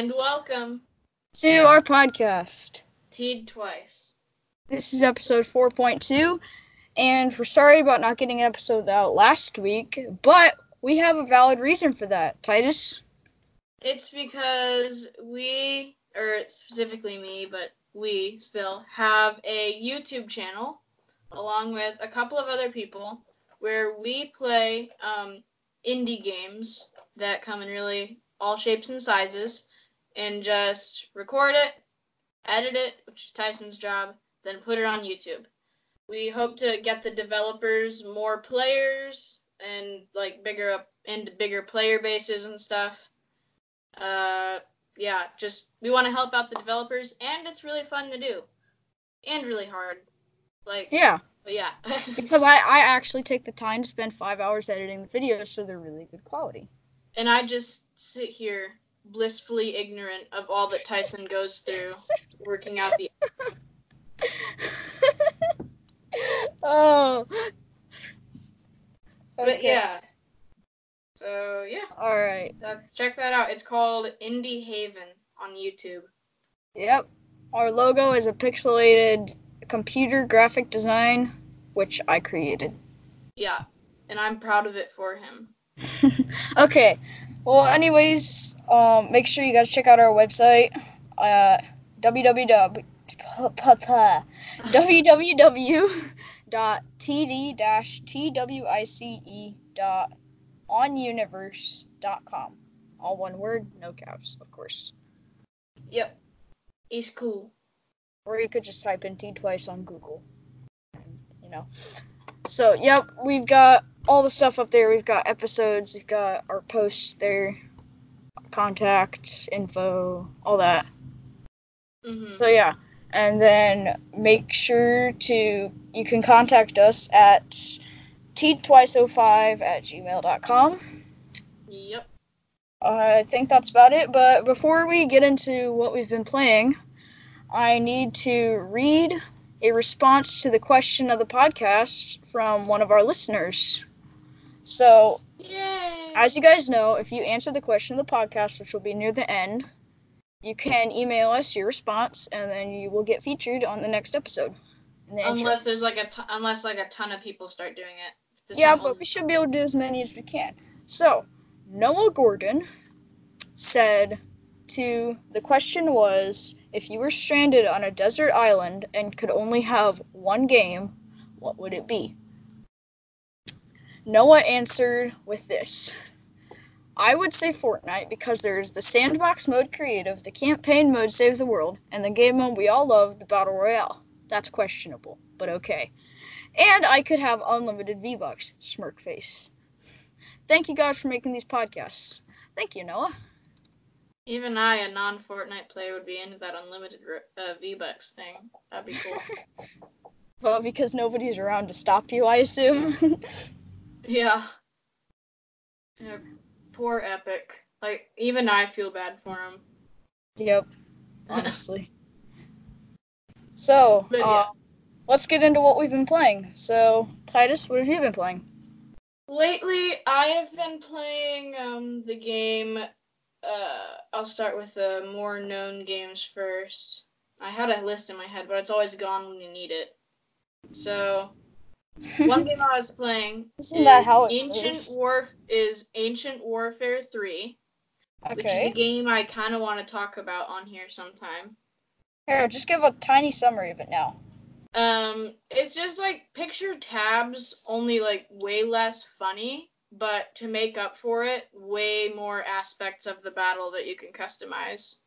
And welcome, to our podcast. Teed Twice. This is episode 4.2, and we're sorry about not getting an episode out last week, but we have a valid reason for that. Titus? It's because we, or specifically me, but we still have a YouTube channel along with a couple of other people where we play um, indie games that come in really all shapes and sizes and just record it, edit it, which is Tyson's job, then put it on YouTube. We hope to get the developers more players and like bigger up into bigger player bases and stuff. Uh, yeah, just we want to help out the developers, and it's really fun to do, and really hard. Like, Yeah, but yeah, because I, I actually take the time to spend five hours editing the videos so they're really good quality. and I just sit here blissfully ignorant of all that Tyson goes through working out the. oh. But yeah, so yeah, All right. uh, check that out. It's called Indie Haven on YouTube. Yep. Our logo is a pixelated computer graphic design, which I created. Yeah, and I'm proud of it for him. okay. Well, anyways, um, make sure you guys check out our website, uh, www www.td-twice dot onuniverse.com. All one word, no caps, of course. Yep, he's cool. Or you could just type in T twice on Google. You know. So, yep, we've got all the stuff up there. We've got episodes, we've got our posts there, contact, info, all that. hmm So, yeah. And then make sure to, you can contact us at t-twice05 at gmail.com. Yep. I think that's about it. But before we get into what we've been playing, I need to read a response to the question of the podcast from one of our listeners. So, Yay. as you guys know, if you answer the question of the podcast, which will be near the end, you can email us your response, and then you will get featured on the next episode. the unless there's like a t- unless like a ton of people start doing it. This Yeah, but only- we should be able to do as many as we can. So, Noah Gordon said to the question was if you were stranded on a desert island and could only have one game, what would it be? Noah answered with this. I would say Fortnite because there's the sandbox mode creative, the campaign mode save the world, and the game mode we all love, the battle royale. That's questionable, but okay. And I could have unlimited V Bucks. Smirk face. Thank you guys for making these podcasts. Thank you, Noah. Even I, a non-Fortnite player, would be into that unlimited uh, V-Bucks thing. That'd be cool. Well, because nobody's around to stop you, I assume. yeah. yeah. Poor Epic. Like, even I feel bad for him. yep, honestly. So, But, uh, let's get into what we've been playing. So, Titus, what have you been playing? Lately, I have been playing um, the game. Uh, I'll start with the more known games first. I had a list in my head, but it's always gone when you need it. So, one game I was playing Isn't that how it Ancient goes? War is Ancient Warfare 3, which is a game I kind of want to talk about on here sometime. Here, just give a tiny summary of it now. Um, it's just like picture tabs, only like way less funny, but to make up for it, way more aspects of the battle that you can customize.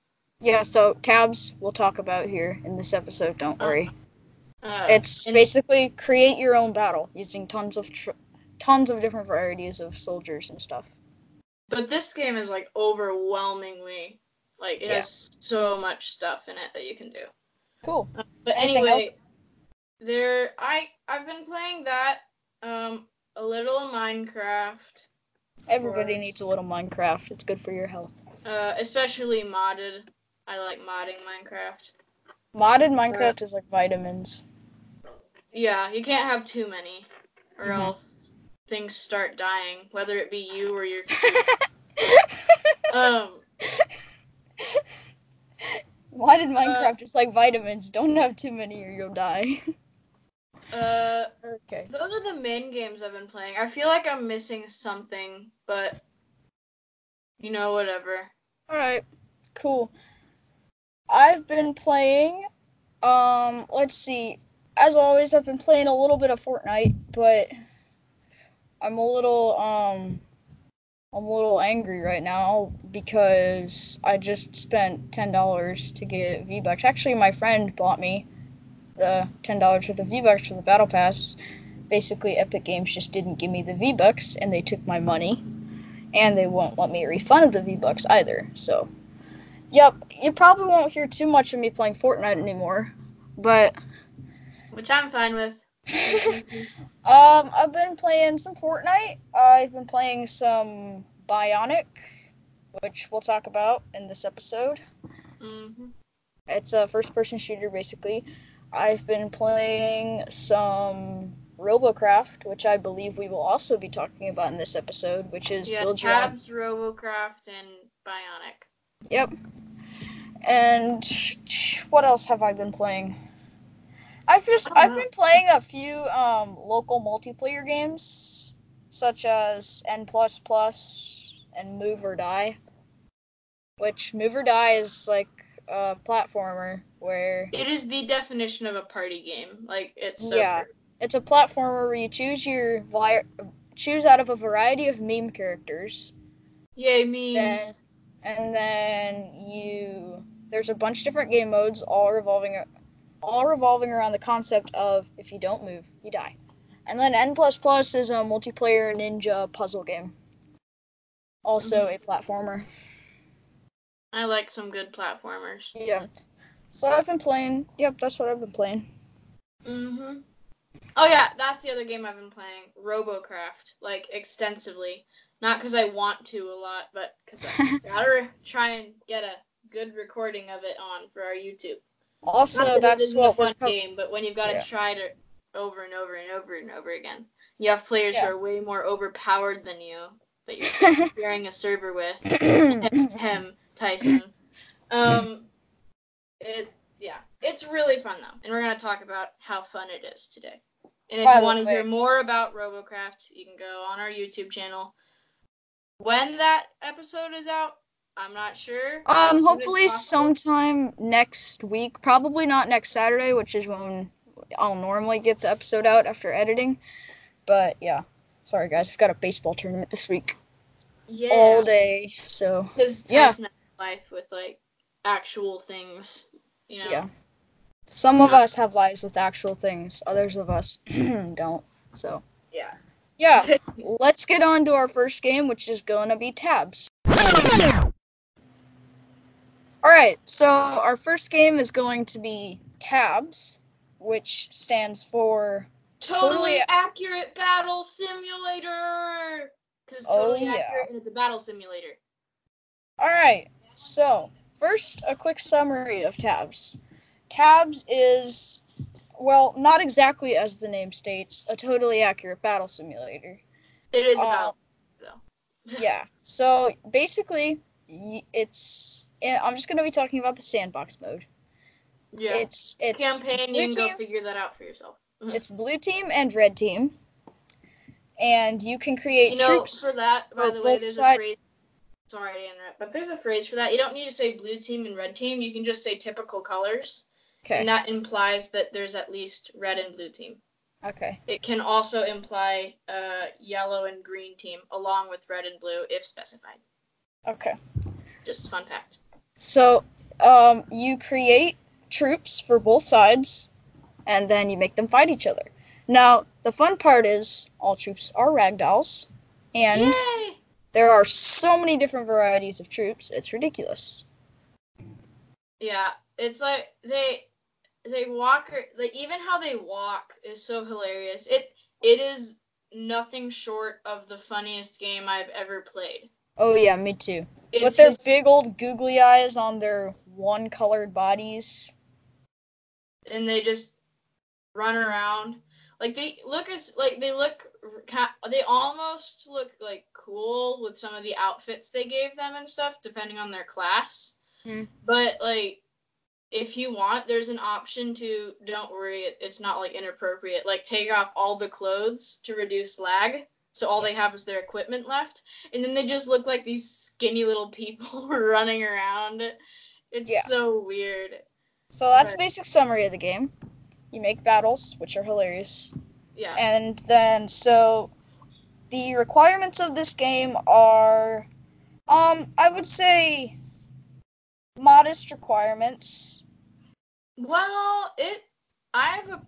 Yeah, so tabs we'll talk about here in this episode, don't Oh, worry. Uh, It's basically create your own battle using tons of tr- tons of different varieties of soldiers and stuff. but this game is like overwhelmingly like it Yeah. has so much stuff in it that you can do. Cool. But Anything anyway, else? there I I've been playing that um a little Minecraft, Everybody needs a little Minecraft. It's good for your health. uh especially modded. I like modding Minecraft. Modded Minecraft is like vitamins. Yeah, you can't have too many, or mm-hmm. else things start dying, whether it be you or your. um. Why did uh, Minecraft uh, just like vitamins? Don't have too many or you'll die. uh, okay. Those are the main games I've been playing. I feel like I'm missing something, but you know, whatever. All right, cool. I've been playing. Um, let's see. As always I've been playing a little bit of Fortnite, but I'm a little um I'm a little angry right now because I just spent ten dollars to get V Bucks. Actually my friend bought me the ten dollars worth of V Bucks for the battle pass. Basically Epic Games just didn't give me the V Bucks and they took my money. And they won't let me refund the V Bucks either. So Yep, you probably won't hear too much of me playing Fortnite anymore. But Which I'm fine with. um I've been playing some Fortnite. I've been playing some Bionic, which we'll talk about in this episode. hmm It's a first person shooter basically. I've been playing some Robocraft, which I believe we will also be talking about in this episode, which is Yeah, build your own. Robocraft, and Bionic. Yep. And what else have I been playing? I've just I've know. been playing a few um, local multiplayer games, such as N plus plus and Move or Die. Which Move or Die is like a platformer where It is the definition of a party game. Like it's so Yeah. perfect. it's a platformer where you choose your vi- choose out of a variety of meme characters. Yay memes. and then you there's a bunch of different game modes all revolving all revolving around the concept of if you don't move you die. And then n plus plus is a multiplayer ninja puzzle game. Also a platformer. I like some good platformers. yeah. So i've been playing. Yep that's what i've been playing. Hmm Oh yeah, that's the other game I've been playing, Robocraft, like extensively. Not because I want to a lot, but because I gotta try and get a good recording of it on for our YouTube. Also that that's what a fun co- game, but when you've got to Yeah. try it over and over and over and over again, you have players Yeah. who are way more overpowered than you that you're sharing a server with. Him, Tyson. Um, it yeah, it's really fun though, and we're gonna talk about how fun it is today. And if By you want to hear more about Robocraft, you can go on our YouTube channel. When that episode is out, I'm not sure. Um hopefully sometime next week. Probably not next saturday which is when i'll normally get the episode out after editing. But yeah. Sorry guys. I've got a baseball tournament this week. Yeah. all day so Because Yeah. Tyson has a life with like actual things, you know. yeah. Some of us have lives with actual things. Others of us don't so. Yeah. yeah. Let's get on to our first game which is gonna be tabs all right so our first game is going to be tabs which stands for Totally, Totally- accurate battle simulator. Because it's Oh, totally yeah. accurate and it's a battle simulator. All right. So, first, a quick summary of tabs. Tabs is, well, not exactly as the name states, a totally accurate battle simulator. It is a Uh, though. Yeah. So, basically, y- it's. I'm just going to be talking about the sandbox mode. Yeah. It's it's Campaign, you can go figure that out for yourself. it's blue team and red team, and you can create You know, troops. for that, by the way, there's side- a phrase. Sorry to interrupt, but there's a phrase for that. You don't need to say blue team and red team. You can just say typical colors, Okay. and that implies that there's at least red and blue team. Okay. It can also imply uh, yellow and green team, along with red and blue, if specified. Okay. Just fun fact. So, um, you create troops for both sides, and then you make them fight each other. Now, the fun part is all troops are ragdolls, and Yay! there are so many different varieties of troops. It's ridiculous. Yeah, it's like they they walk or like even how they walk is so hilarious. It it is nothing short of the funniest game I've ever played. Oh yeah, me too. It's With their his- big old googly eyes on their one-colored bodies. and they just run around like they look as like they look they almost look like cool with some of the outfits they gave them and stuff depending on their class Hmm. but like if you want, there's an option to don't worry, it's not like inappropriate. Like take off all the clothes to reduce lag. So all they have is their equipment left, and then they just look like these skinny little people running around. It's Yeah. so weird. So that's Right. basic summary of the game. You make battles, which are hilarious. Yeah. And then so the requirements of this game are um I would say modest requirements. Well, it I have a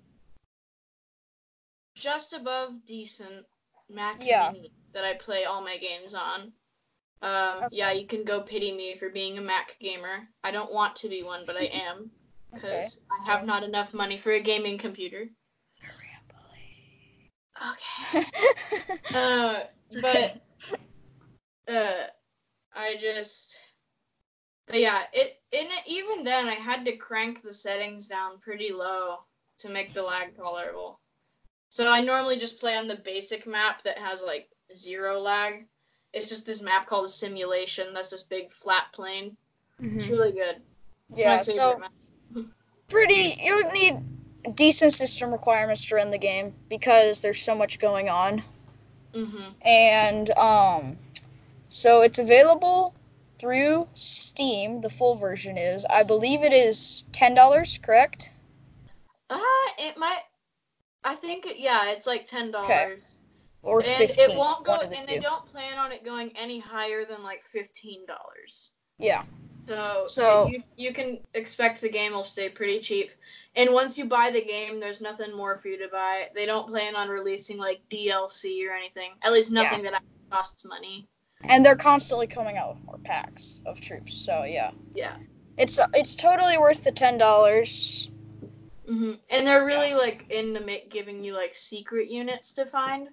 just above decent Mac Yeah. Mini that I play all my games on. Um, Okay. yeah, you can go pity me for being a Mac gamer. I don't want to be one, but I am because I have not enough money for a gaming computer. Okay. Uh, It's but uh, I just, but yeah, it in it, even then I had to crank the settings down pretty low to make the lag tolerable. So I normally just play on the basic map that has like zero lag. It's just this map called a simulation. That's this big flat plane. It's Mhm. really good. It's Yeah, my so map. pretty you would need decent system requirements to run the game because there's so much going on. Mhm. and um so it's available through steam the full version is i believe it is $10 correct Uh, it might. I think yeah, it's like ten dollars. Okay. or And 15 it won't go, the and they don't plan on it going any higher than like fifteen dollars. yeah So, So- you, you can expect the game will stay pretty cheap. And once you buy the game, there's nothing more for you to buy. They don't plan on releasing like DLC or anything. At least nothing that costs money. and they're constantly coming out with more packs of troops so yeah Yeah. it's it's totally worth the $10 hmm And they're really like in the ma- giving you like secret units to find.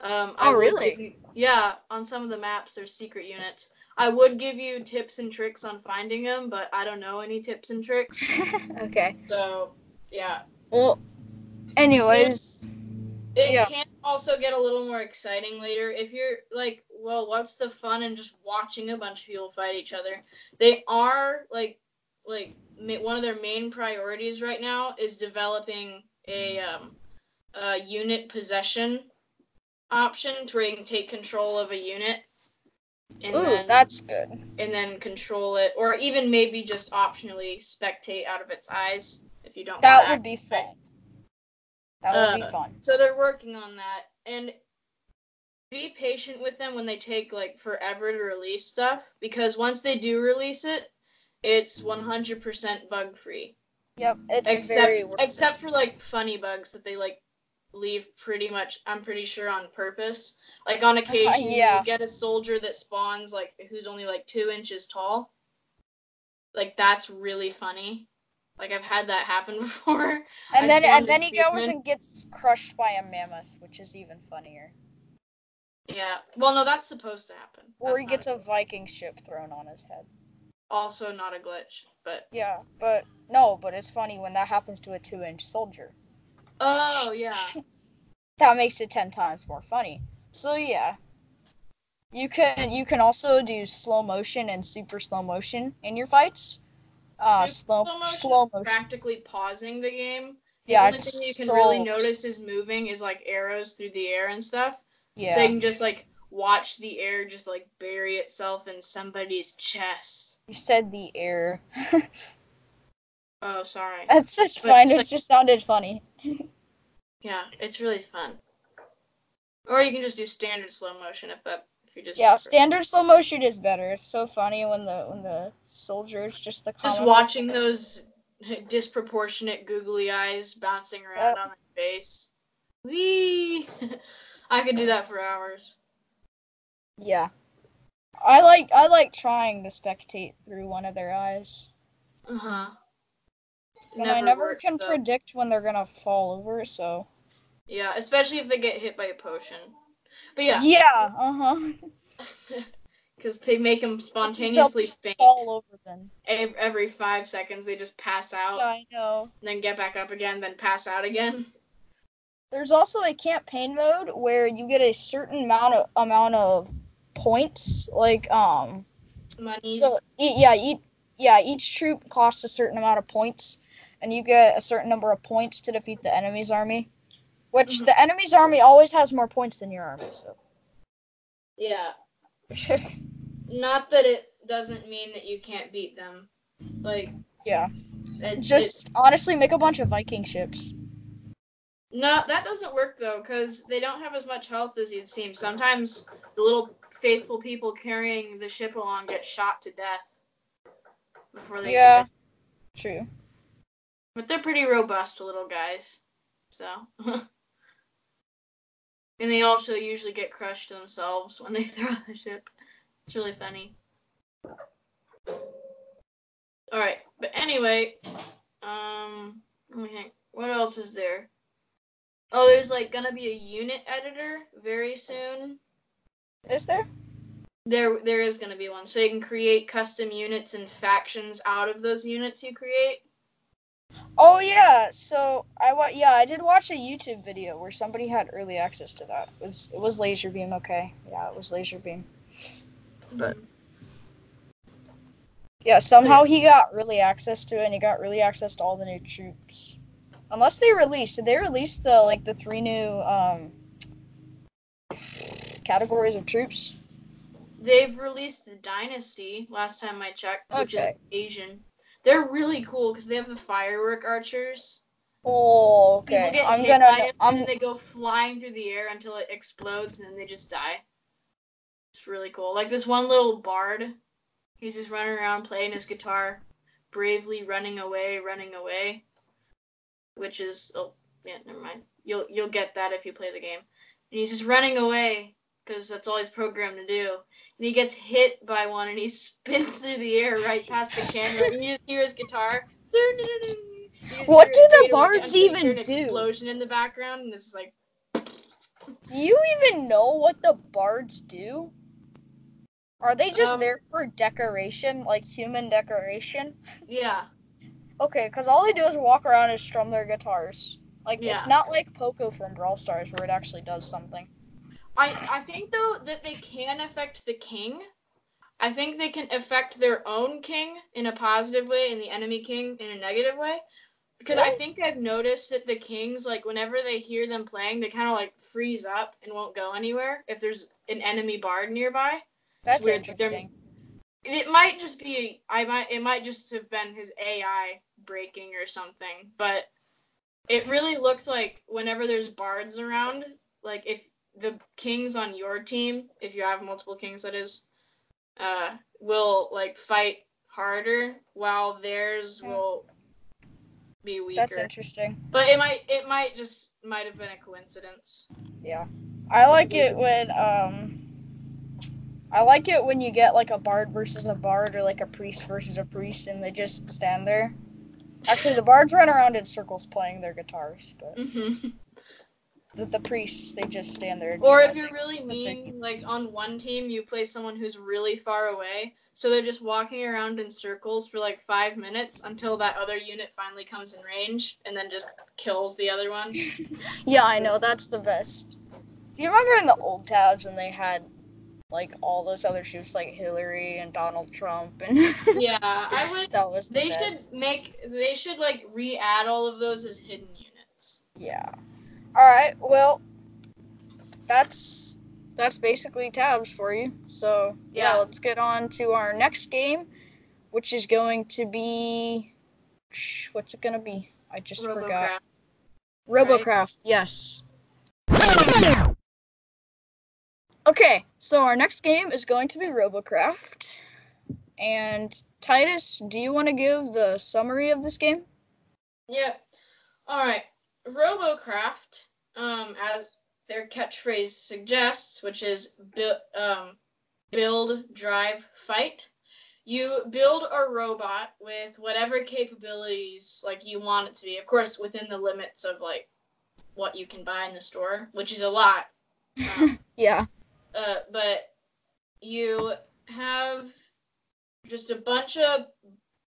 Um, Oh, really? you- yeah, on some of the maps there's secret units. I would give you tips and tricks on finding them, but I don't know any tips and tricks. okay So yeah, well anyways it Yeah. can also get a little more exciting later if you're like, well, what's the fun in just watching a bunch of people fight each other? They are like, like one of their main priorities right now is developing a um, a unit possession option to where you can take control of a unit and ooh then that's good. and then control it, or even maybe just optionally spectate out of its eyes if you don't. that wanna would be fun. That would be Uh, fun. So they're working on that, and be patient with them when they take like forever to release stuff because once they do release it, it's 100% bug free. yep it's Except very worth it. except for like funny bugs that they like leave pretty much I'm pretty sure on purpose. Like on occasion Yeah. you get a soldier that spawns like who's only like 2 inches tall. Like that's really funny. Like I've had that happen before. I And then and then he goes and gets crushed by a mammoth, which is even funnier. Yeah. Well, no, that's supposed to happen. Or That's he not gets a Viking ship thrown on his head. Also not a glitch, but Yeah, but no, but it's funny when that happens to a two inch soldier. oh yeah, That makes it ten times more funny. So yeah. You can you can also do slow motion and super slow motion in your fights. Uh slow slow motion slow motion. practically pausing the game. The Yeah, only thing you can so- really notice is moving is like arrows through the air and stuff. Yeah. So you can just like watch the air just like bury itself in somebody's chest. You said the air. Oh, sorry. That's just But fine. It like- just sounded funny. Yeah, it's really fun. Or you can just do standard slow motion if that if you just Yeah, prefer. standard slow motion is better. It's so funny when the when the soldiers just the Just watching those disproportionate googly eyes bouncing around Yep. on my face. Wee! I could do that for hours. Yeah. I like I like trying to spectate through one of their eyes. Uh huh. And I never can predict when they're gonna fall over, so Yeah, especially if they get hit by a potion. But yeah, Yeah, uh-huh. because they make them spontaneously faint. fall over then. Every five seconds, they just pass out, Yeah, I know. then get back up again, then pass out again. There's also a campaign mode where you get a certain amount of amount of points, like um Money. so yeah, e- yeah, each troop costs a certain amount of points, and you get a certain number of points to defeat the enemy's army. Which Mhm. the enemy's army always has more points than your army, so. Yeah. Not that it doesn't mean that you can't beat them. Like yeah. it, Just honestly make a bunch of Viking ships. No, that doesn't work though, because they don't have as much health as you'd seem. Sometimes the little faithful people carrying the ship along get shot to death before they. Get Yeah. True. But they're pretty robust little guys, so. and they also usually get crushed themselves when they throw the ship. It's really funny. All right, but anyway, um, let me think. What else is there? Oh, there's like gonna be a unit editor very soon. Is there? There, there is gonna be one, so you can create custom units and factions out of those units you create. Oh yeah. So I wa- yeah, I did watch a YouTube video where somebody had early access to that. It was it was Laserbean? okay. Yeah, it was Laserbean. But- Yeah, somehow he got early access to it and he got early access to all the new troops. Unless they released did they release the like the three new um categories of troops? They've released the Dynasty last time I checked, which Okay. is Asian. They're really cool because they have the firework archers. Oh, People okay. get I'm hit gonna by it, I'm and then they go flying through the air until it explodes, and then they just die. It's really cool. Like this one little bard, he's just running around playing his guitar, bravely running away, running away. Which is oh yeah, never mind. You'll you'll get that if you play the game. And he's just running away because that's all he's programmed to do. And he gets hit by one, and he spins through the air right past the camera. and you just hear his guitar. What do the bards until you hear even do? Explosion in the background, and it's like Do you even know what the bards do? Are they just Um, there for decoration, like human decoration? yeah, Okay, because all they do is walk around and strum their guitars. Like Yeah. it's not like Poco from Brawl Stars where it actually does something. I I think though that they can affect the king. I think they can affect their own king in a positive way and the enemy king in a negative way. Because I think I've noticed that the kings, like whenever they hear them playing, they kind of like freeze up and won't go anywhere if there's an enemy bard nearby. That's weird they're- interesting. It might just be I might it might just have been his AI breaking or something, but it really looked like whenever there's bards around, like if the kings on your team, if you have multiple kings that is, uh will like fight harder while theirs Yeah. will be weaker. That's interesting. But it might it might just might have been a coincidence. Yeah. I like it when um I like it when you get like a bard versus a bard or like a priest versus a priest and they just stand there. Actually the bards run around in circles playing their guitars, but hmm the, the priests they just stand there. Or if you're really mean, like on one team, you play someone who's really far away, so they're just walking around in circles for like five minutes until that other unit finally comes in range, and then just kills the other one. Yeah, I know, that's the best. Do you remember in the old tabs when they had like all those other shoots like Hillary and Donald Trump and yeah, I would. that was the They best. should make. They should like re-add all of those as hidden units. Yeah. All right. Well, that's that's basically tabs for you. So yeah, Yeah. let's get on to our next game, which is going to be what's it gonna be? I just forgot. Robocraft. Robocraft. Yes. Okay, so our next game is going to be Robocraft. And Titus, do you want to give the summary of this game? Yep. All right. Robocraft, um, as their catchphrase suggests, which is bu- um, build, drive, fight. You build a robot with whatever capabilities like you want it to be. Of course, within the limits of like what you can buy in the store, which is a lot. Um, Yeah. uh, but you have just a bunch of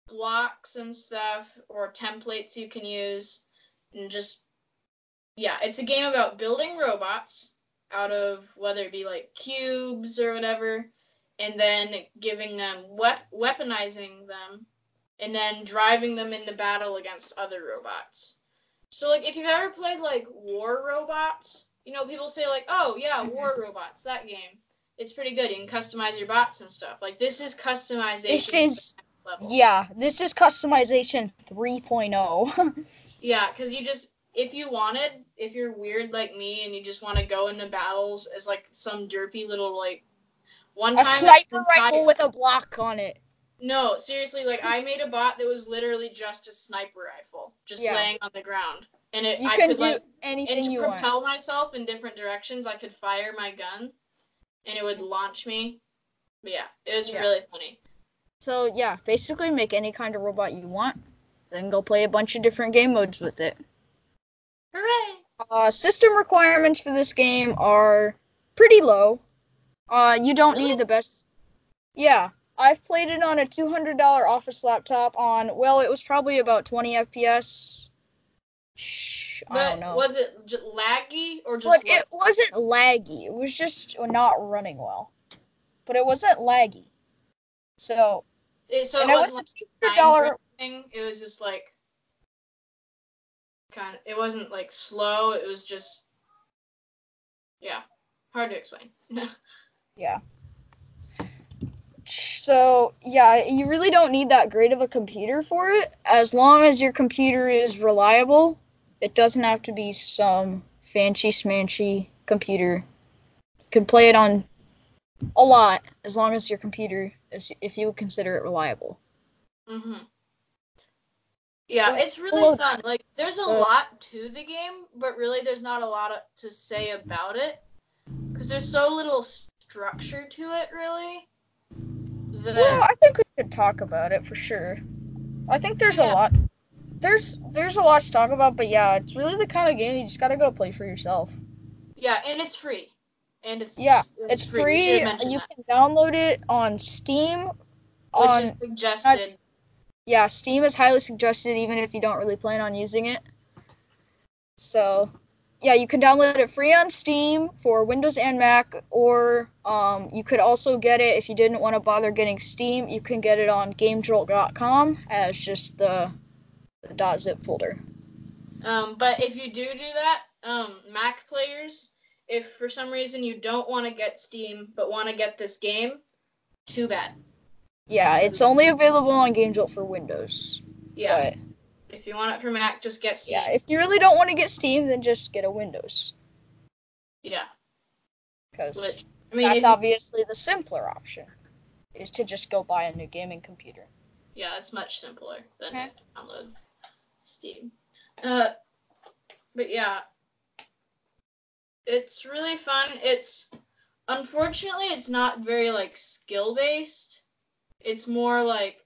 blocks and stuff or templates you can use and just yeah it's a game about building robots out of whether it be like cubes or whatever and then giving them wep- weaponizing them and then driving them into battle against other robots. So like if you've ever played like War Robots, you know people say like, "Oh yeah, mm-hmm. War Robots, that game." It's pretty good. You can customize your bots and stuff. Like this is customization. This is level. yeah, this is customization oh. 3.0. Yeah, because you just if you wanted, if you're weird like me and you just want to go into battles as like some derpy little like one a time sniper rifle with a block on it. No, seriously, like I made a bot that was literally just a sniper rifle, just Yeah. laying on the ground, and it You I could do like anything and to you want. propel myself in different directions, I could fire my gun, and it would launch me. But yeah, it was Yeah. really funny. So yeah, basically make any kind of robot you want, then go play a bunch of different game modes with it. Hooray! Uh, system requirements for this game are pretty low. Uh, you don't need the best. Yeah, I've played it on a two hundred dollar office laptop on. Well, it was probably about twenty FPS. Shh, I But don't know. was it j- laggy or just but like, it wasn't laggy. It was just not running well. But it wasn't laggy. So, it, so it and it was a two like hundred dollar. Thing. It was just like kind of. It wasn't like slow. It was just yeah, hard to explain. Yeah. So, yeah, you really don't need that great of a computer for it. As long as your computer is reliable, it doesn't have to be some fancy smanchy computer. You can play it on a lot as long as your computer is if you would consider it reliable. hmm Yeah, it's really fun. Like, there's a lot to the game, but really, there's not a lot to say about it because there's so little structure to it. Really, that Well, I think we could talk about it for sure. I think there's Yeah. a lot there's there's a lot to talk about, but yeah, it's really the kind of game you just gotta go play for yourself. yeah, and it's free, and it's Yeah, It's We free. mention You that, can download it on Steam. which On is suggested. Yeah, Steam is highly suggested even if you don't really plan on using it. So, yeah, you can download it free on Steam for Windows and Mac, or um, you could also get it if you didn't want to bother getting Steam. You can get it on GameJolt.com as just the, the .zip folder. Um, but if you do do that, um, Mac players, if for some reason you don't want to get Steam but want to get this game, too bad. Yeah, it's only available on GameJolt for Windows. Yeah, But if you want it for Mac, just get Steam. yeah, if you really don't want to get Steam, then just get a Windows. Yeah. Because I mean, that's obviously the simpler option, is to just go buy a new gaming computer. yeah, it's much simpler than Okay. download Steam. Uh, but yeah, it's really fun. It's unfortunately it's not very like skill based. It's more like,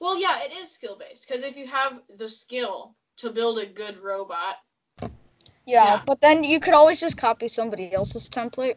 well, yeah, it is skill based because if you have the skill to build a good robot, Yeah, Yeah. but then you could always just copy somebody else's template.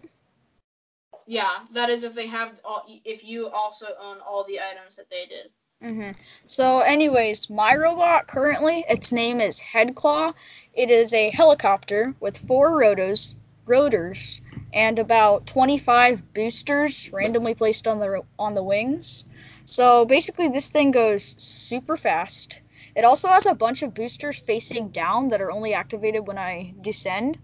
yeah, that is if they have all. If you also own all the items that they did. hmm So, anyways, my robot currently, its name is Headclaw. It is a helicopter with four rotors, rotors, and about 25 boosters randomly placed on the on the wings. So basically, this thing goes super fast. It also has a bunch of boosters facing down that are only activated when I descend.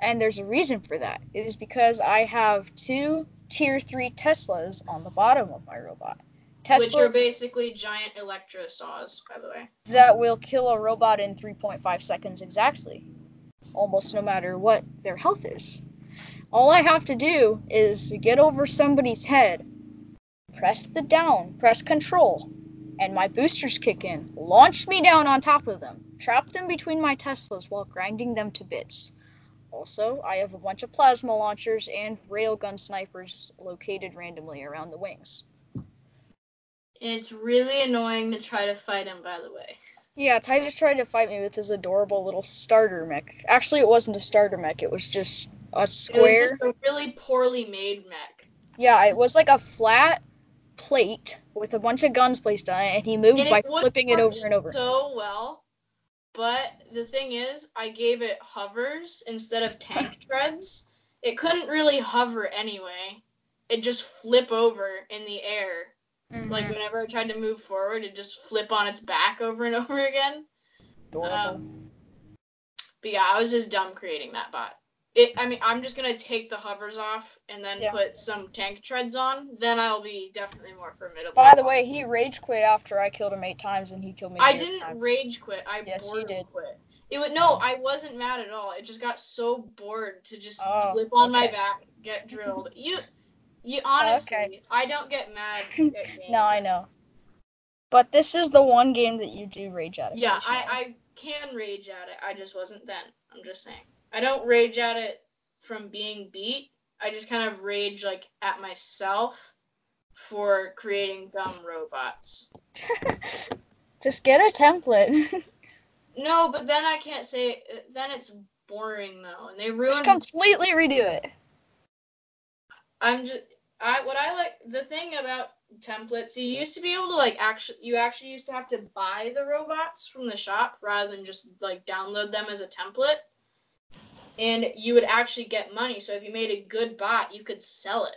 And there's a reason for that. It is because I have two tier 3 Teslas on the bottom of my robot. Teslas, Which are basically giant electro saws, by the way. that will kill a robot in 3.5 seconds exactly, almost no matter what their health is. All I have to do is get over somebody's head, press the down, press control, and my boosters kick in, launch me down on top of them, trap them between my Teslas while grinding them to bits. Also, I have a bunch of plasma launchers and railgun snipers located randomly around the wings. It's really annoying to try to fight him, by the way. Yeah, Titus tried to fight me with his adorable little starter mech. Actually, it wasn't a starter mech, it was just a It square. was just a really poorly made mech. Yeah, it was like a flat plate with a bunch of guns placed on it, and he moved And by it flipping it over and over. So well. But the thing is, I gave it hovers instead of tank treads. It couldn't really hover anyway. It just flip over in the air Like Mhm. whenever I tried to move forward, it just flip on its back over and over again. Um, but yeah, I was just dumb creating that bot. It, I mean, I'm just gonna take the hovers off and then Yeah. put some tank treads on. Then I'll be definitely more formidable. By the way, he rage quit after I killed him eight times, and he killed me. I didn't times. rage quit. I Yes, you did. quit. It would no, I wasn't mad at all. It just got so bored to just Oh, flip on my back, get drilled. You, you honestly, Okay. I don't get mad. At. No, I know. But this is the one game that you do rage at. Yeah. I, I can rage at it. I just wasn't then. I'm just saying. I don't rage at it from being beat. I just kind of rage like at myself for creating dumb robots. Just get a template. No, but then I can't say. Then it's boring though, and they Just ruined. completely redo it. I'm just. I what I like the thing about templates. You used to be able to like actually. You actually used to have to buy the robots from the shop rather than just like download them as a template. And you would actually get money. So if you made a good bot, you could sell it.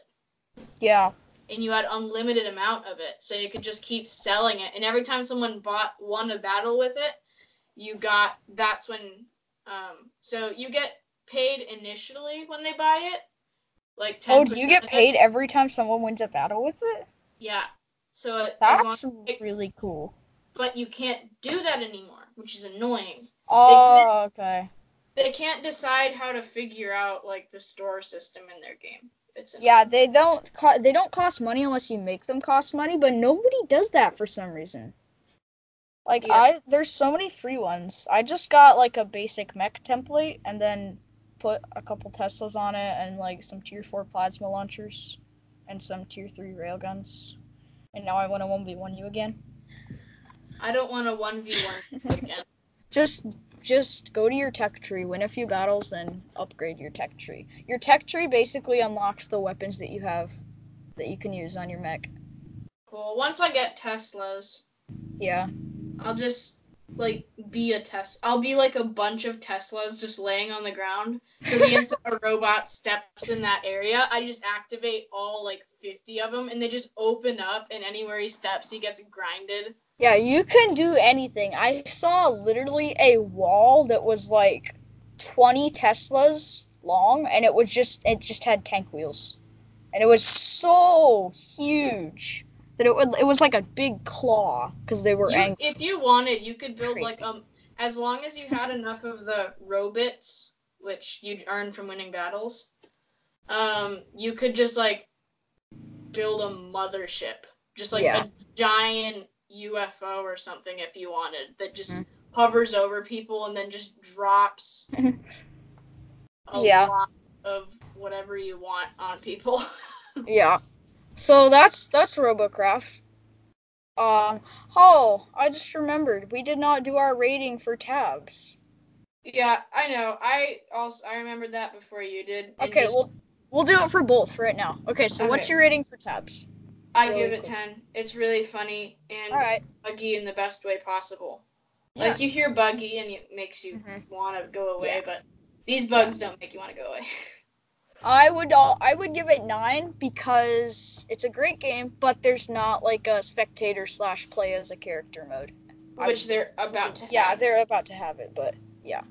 Yeah. and you had unlimited amount of it so you could just keep selling it and every time someone bought won a battle with it you got that's when um so you get paid initially when they buy it like 10 Oh, do you get paid every time someone wins a battle with it? yeah so That's long, really cool. but you can't do that anymore which is annoying Oh, okay. They can't decide how to figure out like the store system in their game it's annoying. Yeah, they don't co- they don't cost money unless you make them cost money, but nobody does that for some reason. Like Yeah. I there's so many free ones. I just got like a basic mech template and then put a couple Teslas on it and like some tier 4 plasma launchers and some tier 3 railguns. And now I want to 1v1 you again. i don't want a 1v1 again Just just go to your tech tree, win a few battles, then upgrade your tech tree. Your tech tree basically unlocks the weapons that you have that you can use on your mech. cool once i get teslas Yeah. I'll just like be a test. I'll be like a bunch of Teslas just laying on the ground. So the a robot steps in that area, I just activate all like 50 of them, and they just open up, and anywhere he steps, he gets grinded. Yeah, you can do anything. I saw literally a wall that was like 20 Teslas long and it was just it just had tank wheels. And it was so huge that it would it was like a big claw because they were You, angry. if you wanted, you could build like um, as long as you had enough of the robits, which you'd earn from winning battles. Um, you could just like build a mothership, just like Yeah. a giant UFO or something if you wanted that just Mhm. hovers over people and then just drops a Yeah. lot of whatever you want on people. Yeah. So that's that's Robocraft. Um oh, I just remembered. We did not do our rating for tabs. yeah, I know. I also I remembered that before you did. Okay, just- well we'll do it for both right now. Okay, so what's your rating for tabs? I really give it cool. 10. It's really funny and right. buggy in the best way possible. Yeah. Like you hear buggy and it makes you Mhm. want to go away, Yeah. but these bugs don't make you want to go away. I would all I would give it nine because it's a great game, but there's not like a spectator slash play as a character mode. Which would- they're about to. Yeah, have. they're about to have it, but yeah,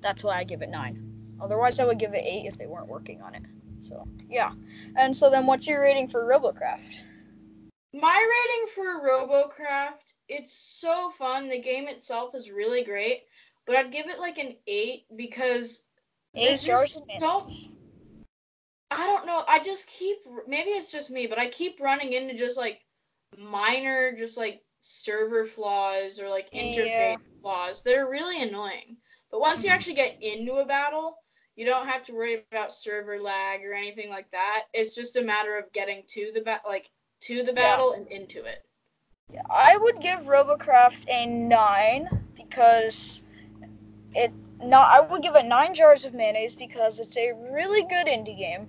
that's why I give it nine. Otherwise, I would give it eight if they weren't working on it. So yeah, and so then what's your rating for Robocraft? My rating for Robocraft, it's so fun. The game itself is really great, but I'd give it like an eight because Eight there's just so. I don't know. I just keep maybe it's just me, but I keep running into just like minor, just like server flaws or like interface Yeah. flaws that are really annoying. But once you Mhm. actually get into a battle, you don't have to worry about server lag or anything like that. It's just a matter of getting to the ba- like to the battle and into it. Yeah, I would give Robocraft a nine because it not. I would give it nine jars of mayonnaise because it's a really good indie game.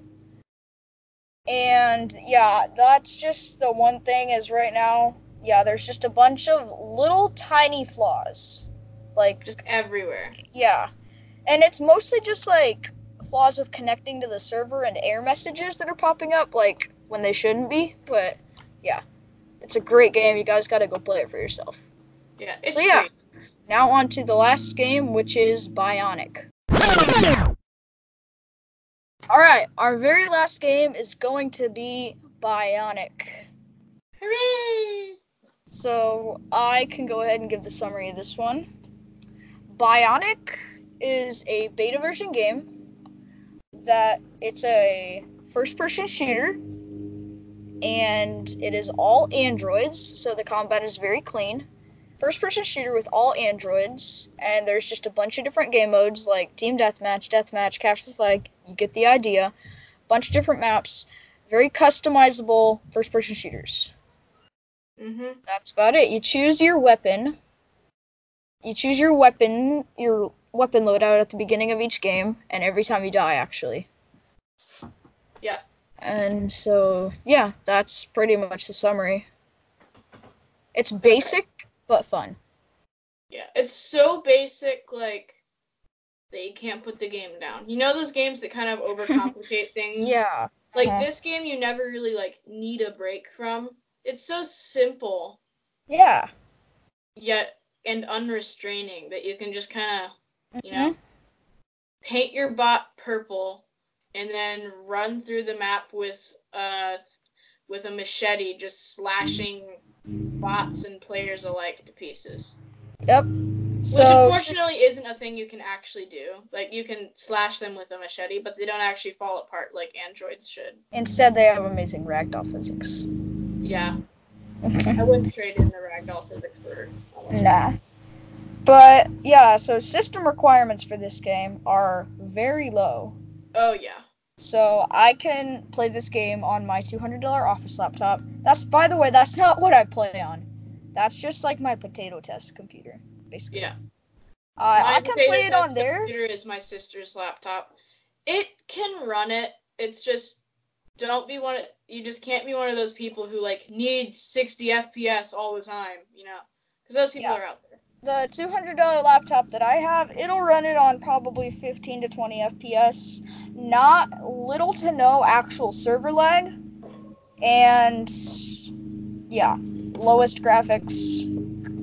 And yeah, that's just the one thing is right now. Yeah, there's just a bunch of little tiny flaws. Like Just everywhere. yeah, and it's mostly just like flaws with connecting to the server and error messages that are popping up like when they shouldn't be. But yeah, It's a great game. You guys got to go play it for yourself. Yeah, it's So, yeah. great. Now on to the last game, which is Bionic. All right, our very last game is going to be Bionic. Hooray! So I can go ahead and give the summary of this one. Bionic is a beta version game that it's a first person shooter and it is all androids, so the combat is very clean. First person shooter with all androids, and there's just a bunch of different game modes like Team Deathmatch, Deathmatch, Capture the Flag. You get the idea. Bunch of different maps. Very customizable first person shooters. Mm-hmm. That's about it. You choose your weapon. You choose your weapon, your weapon loadout at the beginning of each game, and every time you die, actually. Yeah. And so, yeah, that's pretty much the summary. It's basic but fun. Yeah, it's so basic, like that you can't put the game down. You know those games that kind of overcomplicate things. Yeah. Like uh-huh. this game, you never really like need a break from. It's so simple Yeah. yet and unrestraining that you can just kind of you Mhm. know paint your bot purple and then run through the map with uh with a machete just slashing bots and players alike to pieces Yep. which So, unfortunately isn't a thing you can actually do like you can slash them with a machete but they don't actually fall apart like androids should instead, they have amazing ragdoll physics. yeah i wouldn't trade in the ragdoll physics for Nah. But yeah, so system requirements for this game are very low. oh yeah So I can play this game on my $200 office laptop. That's by the way, that's not what I play on. That's just like my potato test computer, basically. yeah Uh, I can play it on there. Computer is my sister's laptop. It can run it. It's just don't be one. Of, you just can't be one of those people who like needs 60 FPS all the time. You know, because those people Yeah. are out there. The $200 laptop that I have, it'll run it on probably 15 to 20 FPS. Not little to no actual server lag. And yeah, lowest graphics.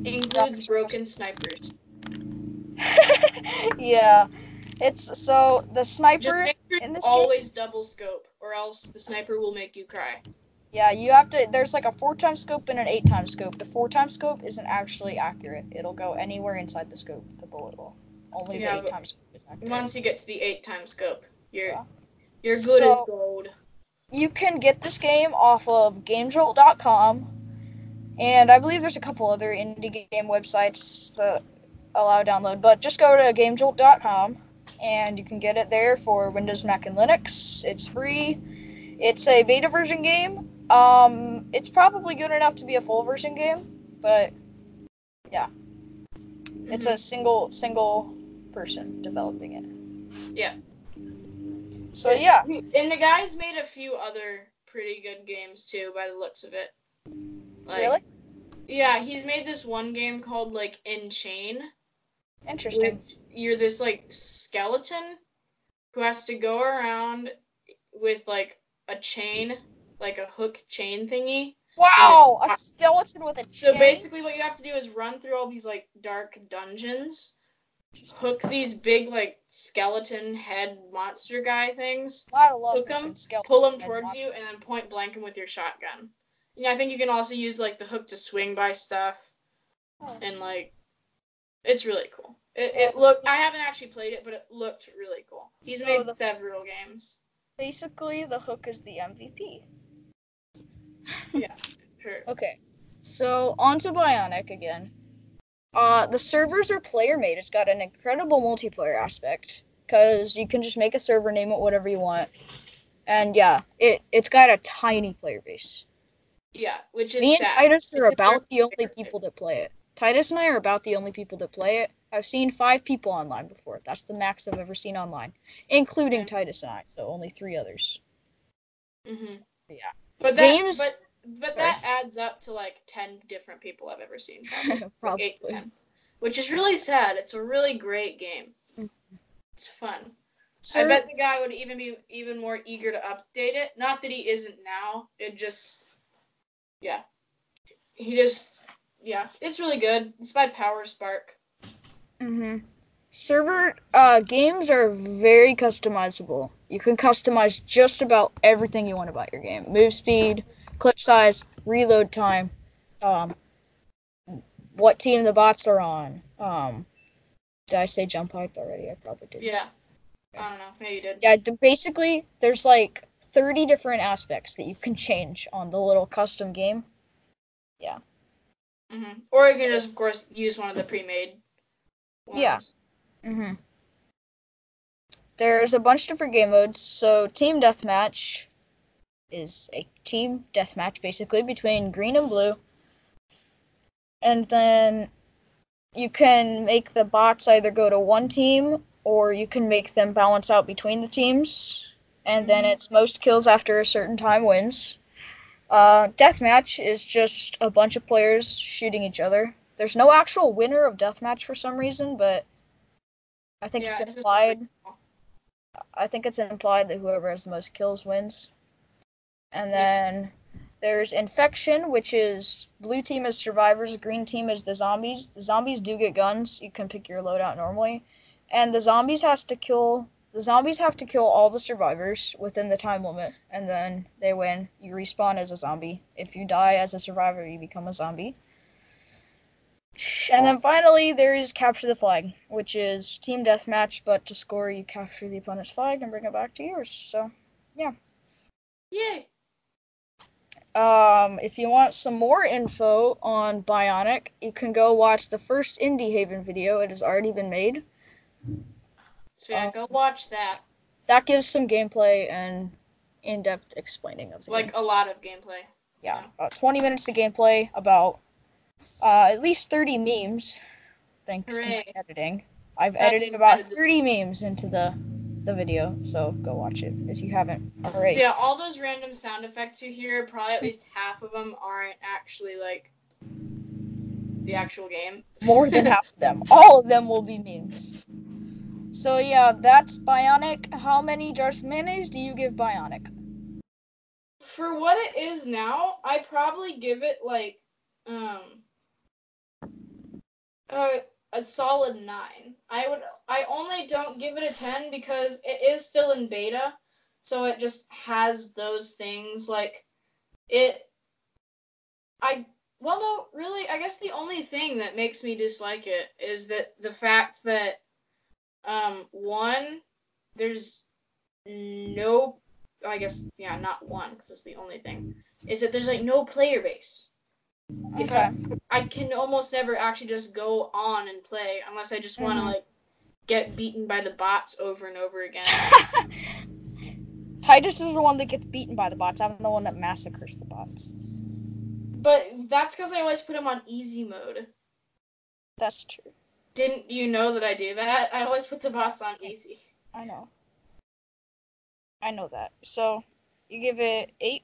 Includes broken snipers. yeah. It's so the Just sniper make sure in this game- always double scope, or else the sniper will make you cry. Yeah, you have to. There's like a four time scope and an eight time scope. The four time scope isn't actually accurate. It'll go anywhere inside the scope. The bullet will. Only Yeah, the eight but time scope. Once you get to the eight time scope, you're Yeah. you're good So- as gold. You can get this game off of GameJolt.com, and I believe there's a couple other indie game websites that allow download. But just go to GameJolt.com, and you can get it there for Windows, Mac, and Linux. It's free. It's a beta version game. Um, it's probably good enough to be a full version game, but yeah. It's Mhm. a single single person developing it. Yeah. So yeah, And the guy's made a few other pretty good games too, by the looks of it. Like, really Yeah, he's made this one game called like In Chain. interesting. You're this like skeleton who has to go around with like a chain, like a hook chain thingy. Wow, a skeleton with a chain. So basically, what you have to do is run through all these like dark dungeons, hook these big like skeleton head monster guy things, hook 'em, fucking pull them towards you, and then point blank them with your shotgun. Yeah, I think you can also use like the hook to swing by stuff, Oh. and like, it's really cool. It, it looked. I haven't actually played it, but it looked really cool. He's So made the- several games. Basically, the hook is the MVP. Sure. Okay, so on to Bionic again. Uh, the servers are player made. It's got an incredible multiplayer aspect because you can just make a server, name it whatever you want, and yeah, it it's got a tiny player base. Yeah, which is Me and sad. Titus are It's about the only people that play it. Titus and I are about the only people that play it. I've seen five people online before. That's the max I've ever seen online, including Okay. Titus and I. So only three others. hmm Yeah. But that, Games- but but that adds up to like ten different people I've ever seen. Probably. Like eight to ten. Which is really sad. It's a really great game. Mhm. It's fun. So, I bet the guy would even be even more eager to update it. Not that he isn't now. It just, yeah. he just yeah, it's really good. It's by Power Spark. hmm Server uh, games are very customizable. You can customize just about everything you want about your game: move speed, clip size, reload time, um, what team the bots are on. Um, did I say jump height already? I probably did. Yeah. I don't know. Maybe you did. Yeah, basically, there's like 30 different aspects that you can change on the little custom game. Yeah. hmm Or you can just, of course, use one of the pre-made. Ones. Yeah. hmm There's a bunch of different game modes. So, Team Deathmatch is a team deathmatch basically between green and blue. And then you can make the bots either go to one team or you can make them balance out between the teams. And then it's most kills after a certain time wins. Uh, deathmatch is just a bunch of players shooting each other. There's no actual winner of deathmatch for some reason, but I think Yeah, it's it's implied. like- I think it's implied that whoever has the most kills wins. And then there's infection, which is blue team is survivors, green team is the zombies. The zombies do get guns. You can pick your loadout normally, and the zombies has to kill. The zombies have to kill all the survivors within the time limit, and then they win. You respawn as a zombie. If you die as a survivor, you become a zombie. And then finally, there's capture the flag, which is team deathmatch, but to score, you capture the opponent's flag and bring it back to yours. So, yeah. Yay. um, if you want some more info on Bionic, you can go watch the first Indie Haven video. It has already been made. So yeah, Um, go watch that. That gives some gameplay and in-depth explaining of the Like game. a lot of gameplay. Yeah, about 20 minutes of gameplay, about uh, at least 30 memes, thanks to my editing. I've That's edited about edited. 30 memes into the the video, so go watch it if you haven't already. So yeah, all those random sound effects you hear, probably at least half of them aren't actually like the actual game. More than half of them. All of them will be memes. So yeah, that's Bionic. How many jars of mayonnaise do you give Bionic? For what it is now, I probably give it like um uh, a solid nine. I would I only don't give it a ten because it is still in beta, so it just has those things like it. I well no really I guess the only thing that makes me dislike it is that the fact that um one there's no I guess yeah not one because it's the only thing is that there's like no player base. If I, I can almost never actually just go on and play unless I just want to Mhm. like get beaten by the bots over and over again. Titus is the one that gets beaten by the bots. I'm the one that massacres the bots. but that's because I always put them on easy mode. That's true. Didn't you know that I do that? I always put the bots on easy. I know. I know that. So you give it eight,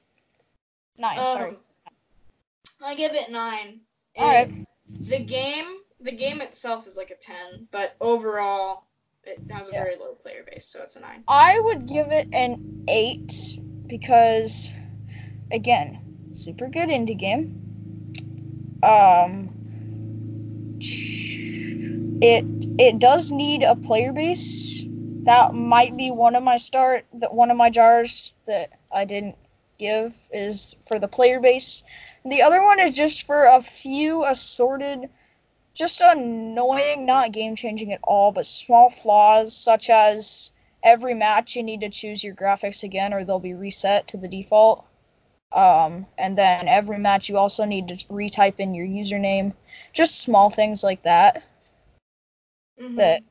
nine. sorry. I give it nine. All right. The game, the game itself is like a ten, but overall, it has a Yeah. very low player base, so it's a nine. I would give it an eight because, again, super good indie game. Um, it it does need a player base. That might be one of my start that one of my jars that I didn't give is for the player base. The other one is just for a few assorted, just annoying, not game changing at all, but small flaws such as every match you need to choose your graphics again or they'll be reset to the default. Um, and then every match you also need to retype in your username. Just small things like that. Mhm. That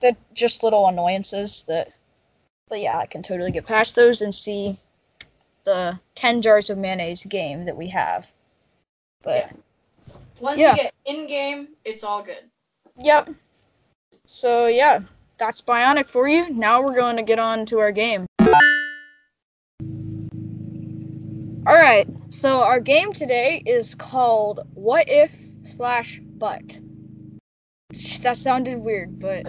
that just little annoyances that but yeah, I can totally get past those and see the 10 jars of mayonnaise game that we have. But Once yeah. you get in game, it's all good. Yep. So yeah, that's Bionic for you. Now we're going to get on to our game. Alright, so our game today is called What If slash But. That sounded weird, but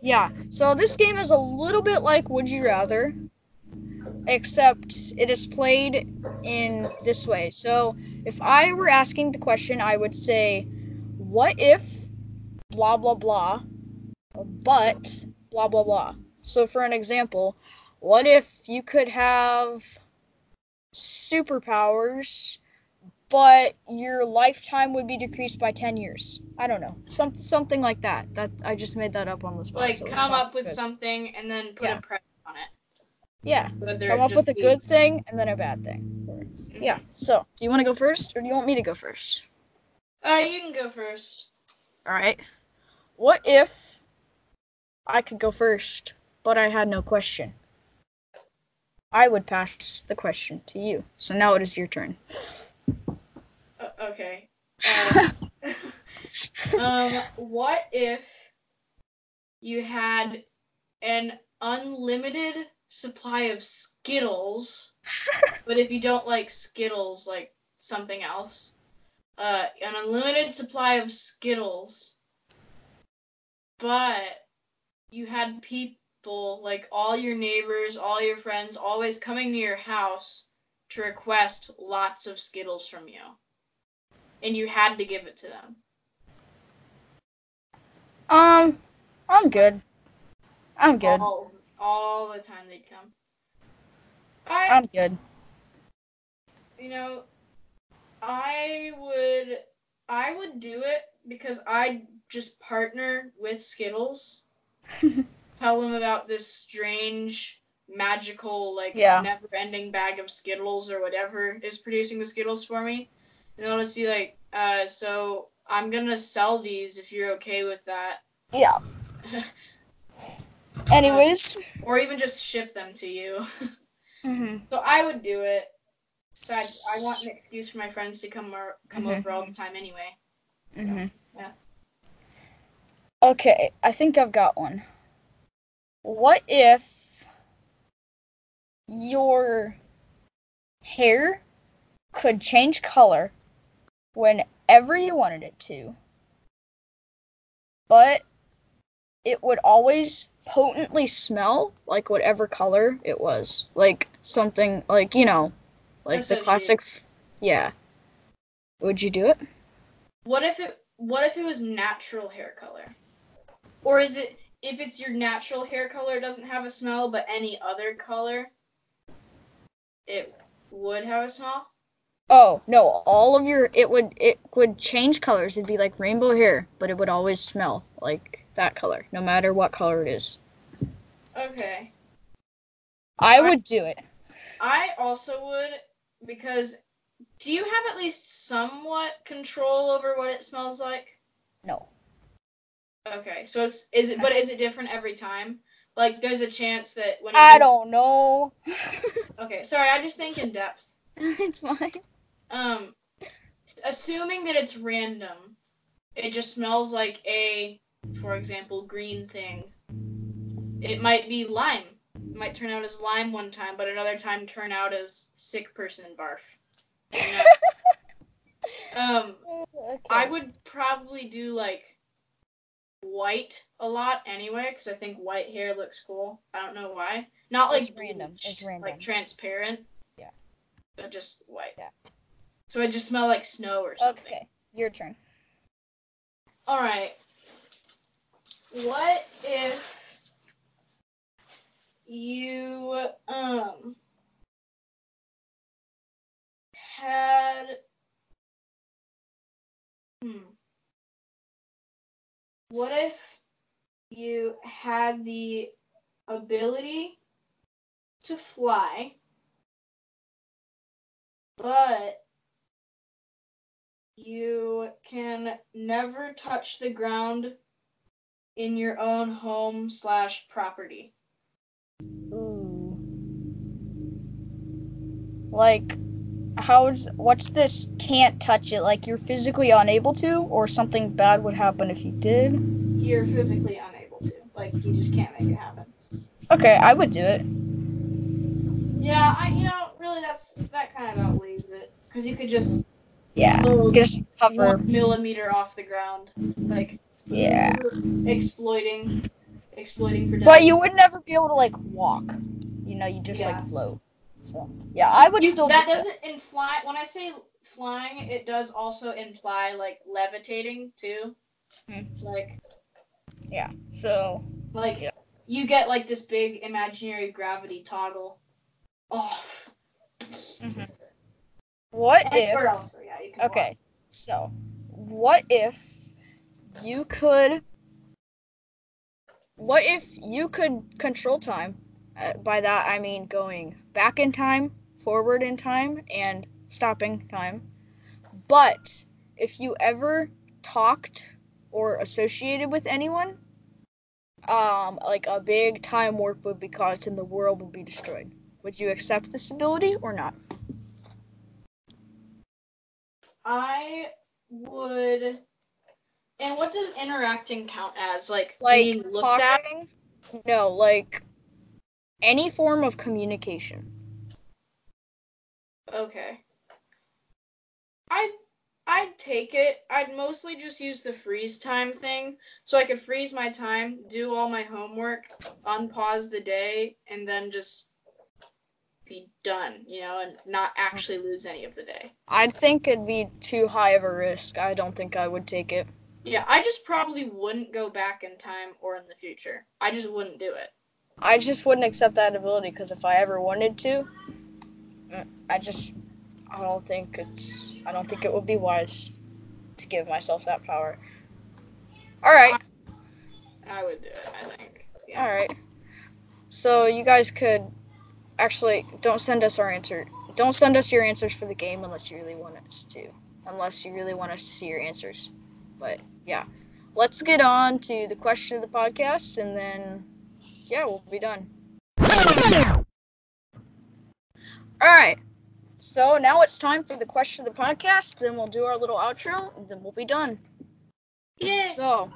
yeah. So this game is a little bit like Would You Rather. Except it is played in this way. So if I were asking the question, I would say, what if blah blah blah, but blah blah blah. So for an example, what if you could have superpowers, but your lifetime would be decreased by 10 years? I don't know. Some something like that. That I just made that up on the spot. Like so come up with good. something and then put Yeah. a it. Yeah. Come up with a good thing and then a bad thing. Mhm. Yeah. So, do you want to go first or do you want me to go first? Uh, you can go first. All right. What if I could go first, but I had no question? I would pass the question to you. So now it is your turn. Uh, okay. Uh, um, what if you had an unlimited supply of Skittles, but if you don't like Skittles, like something else, uh, an unlimited supply of Skittles, but you had people like all your neighbors, all your friends, always coming to your house to request lots of Skittles from you and you had to give it to them. Um, I'm good. I'm good. All, all the time they'd come. I, I'm good. you know, I would, I would do it because I'd just partner with Skittles, tell them about this strange, magical, like Yeah. never-ending bag of Skittles or whatever is producing the Skittles for me, and they'll just be like, uh, so I'm gonna sell these if you're okay with that. Yeah. Anyways. or even just ship them to you. hmm so I would do it. So I, I want an excuse for my friends to come or, come Mhm. over all the time anyway. hmm Yeah. Okay, I think I've got one. What if your hair could change color whenever you wanted it to, but it would always potently smell like whatever color it was? Like something, like, you know, like the Associate. classic. F- yeah. Would you do it? What if it what if it was natural hair color? Or is it if it's your natural hair color doesn't have a smell but any other color it would have a smell? Oh no! All of your it would it would change colors. It'd be like rainbow hair, but it would always smell like that color, no matter what color it is. Okay. I I- would do it. I also would because do you have at least somewhat control over what it smells like? No. Okay, so it's is it but is it different every time? Like there's a chance that when I don't know. Okay, sorry, I just think in depth. it's fine. Um assuming that it's random, it just smells like a for example, green thing. It might be lime. It might turn out as lime one time, but another time turn out as sick person barf. You know? um Okay. I would probably do like white a lot anyway because I think white hair looks cool. I don't know why. Not like It's random. It's random. like transparent. Yeah. But just white. Yeah. So I just smell like snow or something. Okay, your turn. All right. What if you um had hmm what if you had the ability to fly but you can never touch the ground in your own home slash property. Ooh. Like, how's what's this? Can't touch it. Like you're physically unable to, or something bad would happen if you did. You're physically unable to. Like you just can't make it happen. Okay, I would do it. Yeah, I you know really that's that kind of outweighs it because you could just Yeah, just cover. millimeter off the ground, like Yeah. exploiting, exploiting for. But you would never be able to like walk. You know, you just Yeah. like float. So yeah, I would You- still that do doesn't imply when I say flying, it does also imply like levitating too. Hmm. Like Yeah. So like Yeah. you get like this big imaginary gravity toggle. Oh. what And if where else? Yeah, Okay. So what if you could what if you could control time? Uh, by that I mean going back in time, forward in time, and stopping time. But if you ever talked or associated with anyone, um, like a big time warp would be caused and the world would be destroyed. Would you accept this ability or not? I would. And what does interacting count as? Like, Like being looked at? No, like any form of communication. Okay. I'd I'd take it. I'd mostly just use the freeze time thing, so I could freeze my time, do all my homework, unpause the day, and then just be done. You know, and not actually lose any of the day. I'd think it'd be too high of a risk. I don't think I would take it. Yeah, I just probably wouldn't go back in time or in the future. I just wouldn't do it. I just wouldn't accept that ability because if I ever wanted to, mm, I just I don't think it's I don't think it would be wise to give myself that power. All right. I would do it. I think. Yeah. All right. So you guys could actually don't send us our answer. Don't send us your answers for the game unless you really want us to. Unless you really want us to see your answers. But yeah, let's get on to the question of the podcast, and then yeah, we'll be done. All right. So now it's time for the question of the podcast. Then we'll do our little outro, and then we'll be done. Yeah. So,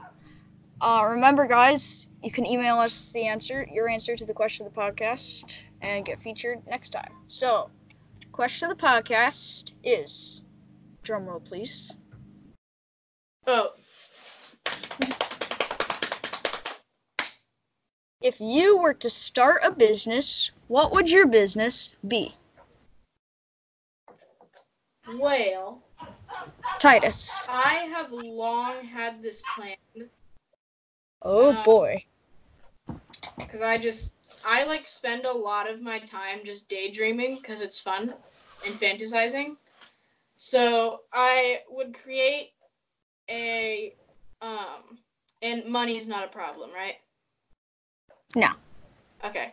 uh, remember, guys, you can email us the answer, your answer to the question of the podcast, and get featured next time. So, question of the podcast is, drum roll, please. Oh, If you were to start a business, what would your business be? well, Titus. I have long had this planned Oh Uh, boy. because I just I like spend a lot of my time just daydreaming because it's fun and fantasizing. So I would create a um and money is not a problem, right? No. Okay.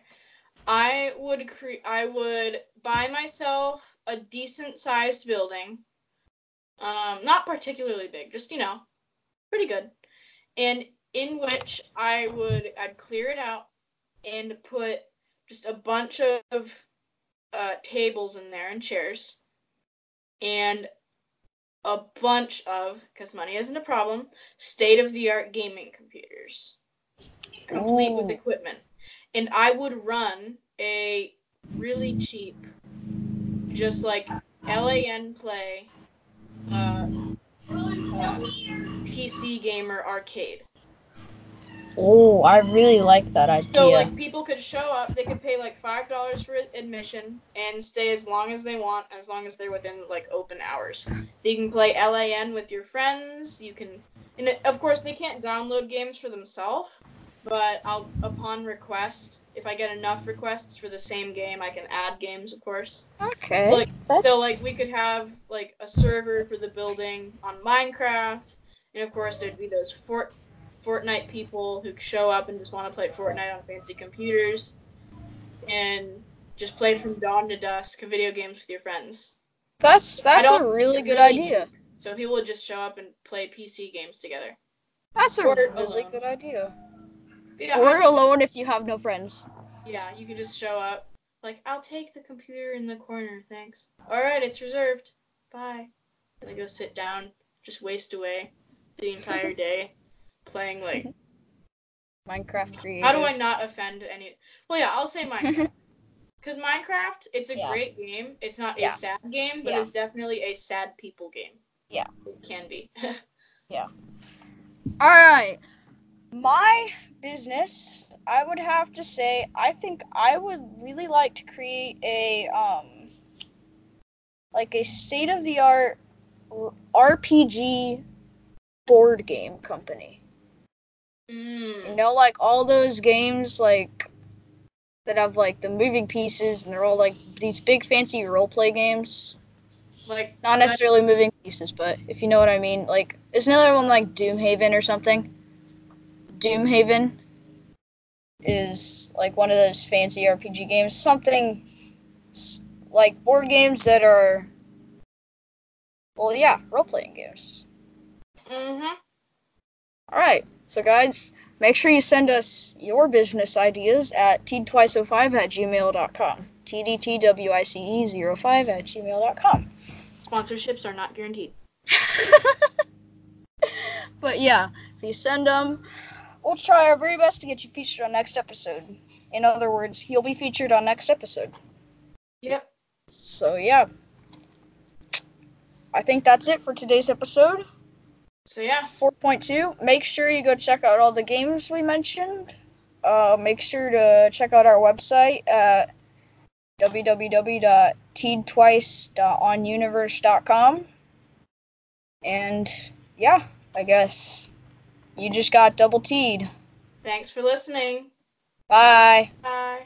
I would cre- I would buy myself a decent sized building. Um not particularly big, just you know, pretty good. And in which I would I'd clear it out and put just a bunch of uh, tables in there and chairs and a bunch of because money isn't a problem state of the art gaming computers. Complete with equipment. And i would run a really cheap just like lan play uh, uh, pc gamer arcade Oh, I really like that idea. So like people could show up, they could pay like five dollars for admission and stay as long as they want, as long as they're within like open hours. You can play LAN with your friends. You can, and of course they can't download games for themselves, but I'll upon request, if I get enough requests for the same game, I can add games, of course. okay. like, that's, So like we could have like a server for the building on Minecraft, and of course there'd be those Fort Fortnite people who show up and just want to play Fortnite on fancy computers, and just play from dawn to dusk video games with your friends. that's that's a really good idea. So people would just show up and play PC games together. That's a Or really alone. good idea. Yeah, Or I- alone if you have no friends. yeah, you can just show up. Like, I'll take the computer in the corner, thanks. All right, it's reserved. Bye. And then go sit down, just waste away the entire day playing like Minecraft creative. How do I not offend any? Well, yeah, I'll say Minecraft. Because Minecraft, it's a Yeah. great game. It's not Yeah. a sad game, but Yeah. it's definitely a sad people game. Yeah. It can be. Yeah. All right. My business, I would have to say I think I would really like to create a um like a state of the art RPG board game company. Mm. You know, like all those games like that have like the moving pieces and they're all like these big fancy role play games. Like Not necessarily moving pieces, but if you know what I mean. Like is another one like Doomhaven or something? Doomhaven is like one of those fancy RPG games. Something like board games that are well yeah, role playing games. Mm-hmm. All right. So, guys, make sure you send us your business ideas at teed-twice05 at gmail.com. TDTWICE05 at gmail.com. Sponsorships are not guaranteed. But yeah, if you send them, we'll try our very best to get you featured on next episode. In other words, you'll be featured on next episode. Yep. So, yeah. I think that's it for today's episode. So yeah. 4.2 make sure you go check out all the games we mentioned uh, make sure to check out our website at www.teedtwice.onuniverse.com and yeah i guess you just got double teed Thanks for listening. bye Bye.